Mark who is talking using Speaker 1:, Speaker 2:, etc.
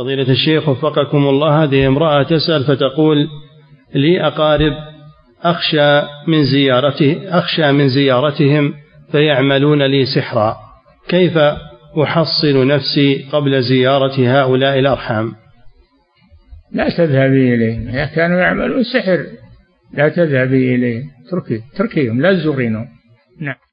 Speaker 1: فضيلة الشيخ وفقكم الله هذه امرأة تسأل فتقول لي أقارب أخشى من زيارته أخشى من زيارتهم فيعملون لي سحرا. كيف أحصن نفسي قبل زيارة هؤلاء الأرحام؟
Speaker 2: لا تذهبي إليهم إذا كانوا يعملون سحر لا تذهبي إليهم تركي تركيهم لا تزورينهم. نعم.